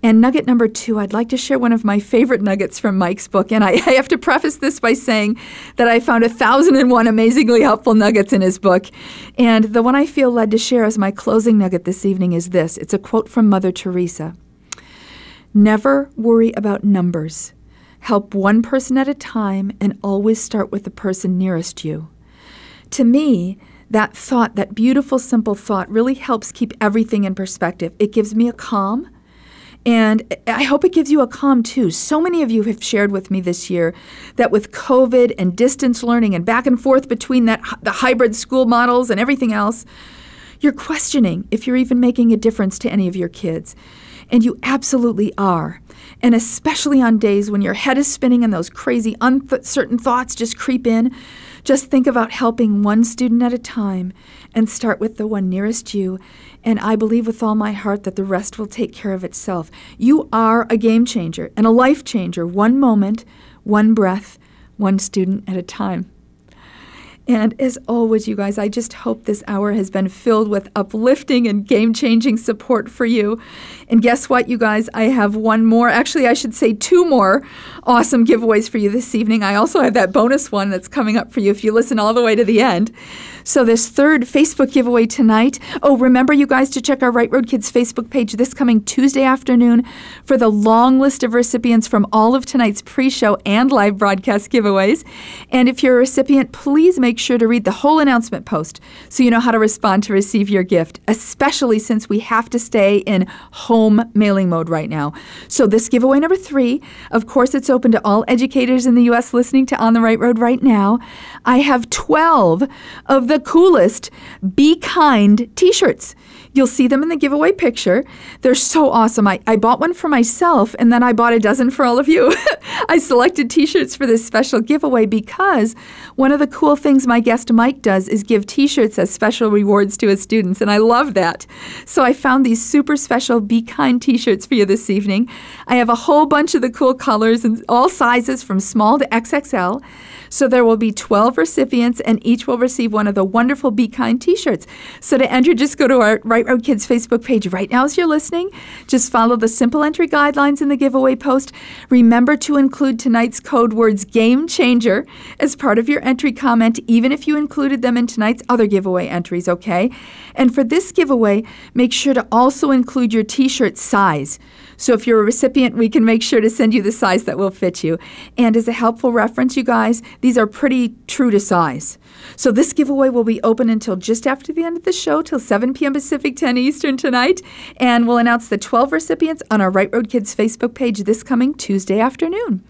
And nugget number two, I'd like to share one of my favorite nuggets from Mike's book. And I, I have to preface this by saying that I found a thousand and one amazingly helpful nuggets in his book. And the one I feel led to share as my closing nugget this evening is this it's a quote from Mother Teresa Never worry about numbers. Help one person at a time and always start with the person nearest you. To me, that thought, that beautiful, simple thought, really helps keep everything in perspective. It gives me a calm. And I hope it gives you a calm too. So many of you have shared with me this year that with COVID and distance learning and back and forth between that the hybrid school models and everything else, you're questioning if you're even making a difference to any of your kids. And you absolutely are. And especially on days when your head is spinning and those crazy, uncertain thoughts just creep in, just think about helping one student at a time and start with the one nearest you. And I believe with all my heart that the rest will take care of itself. You are a game changer and a life changer, one moment, one breath, one student at a time. And as always, you guys, I just hope this hour has been filled with uplifting and game changing support for you. And guess what, you guys? I have one more, actually, I should say two more awesome giveaways for you this evening. I also have that bonus one that's coming up for you if you listen all the way to the end. So, this third Facebook giveaway tonight. Oh, remember, you guys, to check our Right Road Kids Facebook page this coming Tuesday afternoon for the long list of recipients from all of tonight's pre show and live broadcast giveaways. And if you're a recipient, please make make sure to read the whole announcement post so you know how to respond to receive your gift, especially since we have to stay in home mailing mode right now. So, this giveaway number three, of course, it's open to all educators in the U.S. listening to On the Right Road right now. I have 12 of the coolest Be Kind t shirts. You'll see them in the giveaway picture. They're so awesome. I, I bought one for myself and then I bought a dozen for all of you. I selected t shirts for this special giveaway because one of the cool things my guest Mike does is give t shirts as special rewards to his students, and I love that. So I found these super special Be Kind t shirts for you this evening. I have a whole bunch of the cool colors and all sizes from small to XXL. So there will be 12 recipients, and each will receive one of the wonderful Be Kind t shirts. So to enter, just go to our Right Road Kids Facebook page right now as you're listening. Just follow the simple entry guidelines in the giveaway post. Remember to include tonight's code words Game Changer as part of your entry comment, even if you included them in tonight's other giveaway entries, okay? And for this giveaway, make sure to also include your t shirt size. So if you're a recipient, we can make sure to send you the size that will fit you. And as a helpful reference, you guys, these are pretty true to size. So this giveaway will be open until just after the end of the show, till 7 p.m. Pacific, 10 Eastern tonight. And we'll announce the 12 recipients on our Right Road Kids Facebook page this coming Tuesday afternoon.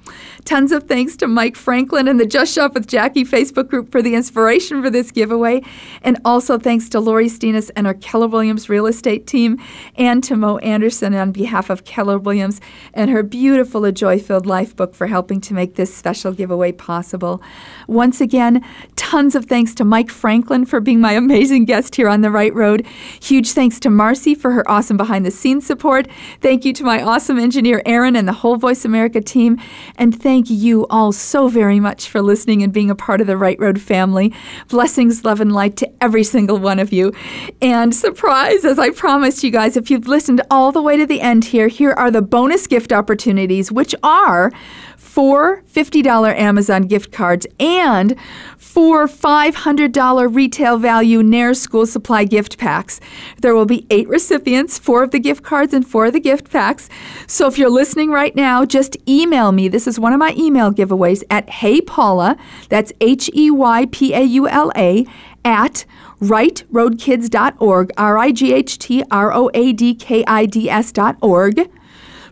Tons of thanks to Mike Franklin and the Just Shop with Jackie Facebook group for the inspiration for this giveaway. And also thanks to Lori Steenis and our Keller Williams real estate team and to Mo Anderson on behalf of Keller Williams and her beautiful A Joy Filled Life book for helping to make this special giveaway possible. Once again, tons of thanks to Mike Franklin for being my amazing guest here on the right road. Huge thanks to Marcy for her awesome behind the scenes support. Thank you to my awesome engineer, Aaron, and the whole Voice America team. And thank you all so very much for listening and being a part of the Right Road family. Blessings, love, and light to every single one of you. And surprise, as I promised you guys, if you've listened all the way to the end here, here are the bonus gift opportunities, which are four $50 Amazon gift cards and four $500 retail value Nair School Supply gift packs. There will be eight recipients, four of the gift cards and four of the gift packs. So if you're listening right now, just email me. This is one of my email giveaways at Hey Paula, that's H E Y P A U L A, at rightroadkids.org, R I G H T R O A D K I D S.org.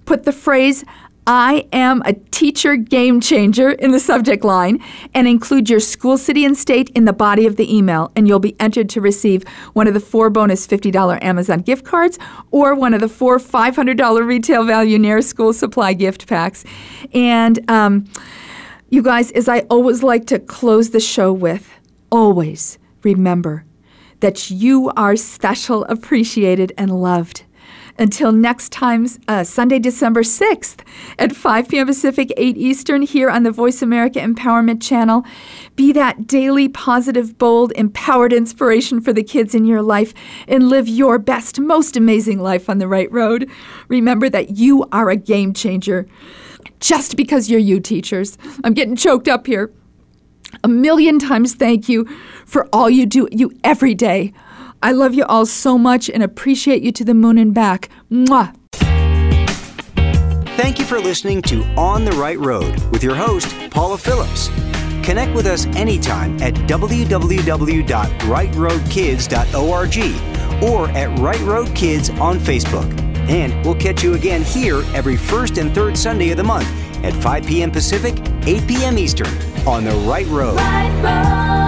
Put the phrase I am a teacher game changer in the subject line and include your school, city, and state in the body of the email, and you'll be entered to receive one of the four bonus $50 Amazon gift cards or one of the four $500 retail value Nair School Supply gift packs. And um, you guys, as I always like to close the show with, always remember that you are special, appreciated, and loved. Until next time, uh, Sunday, December 6th at 5 p.m. Pacific, 8 Eastern, here on the Voice America Empowerment Channel. Be that daily, positive, bold, empowered inspiration for the kids in your life and live your best, most amazing life on the right road. Remember that you are a game changer just because you're you, teachers. I'm getting choked up here. A million times thank you for all you do you every day. I love you all so much and appreciate you to the moon and back. Mwah. Thank you for listening to On the Right Road with your host, Paula Phillips. Connect with us anytime at www.rightroadkids.org or at Right Road Kids on Facebook. And we'll catch you again here every first and third Sunday of the month at 5 p.m. Pacific, 8 p.m. Eastern on the Right Road. Right road.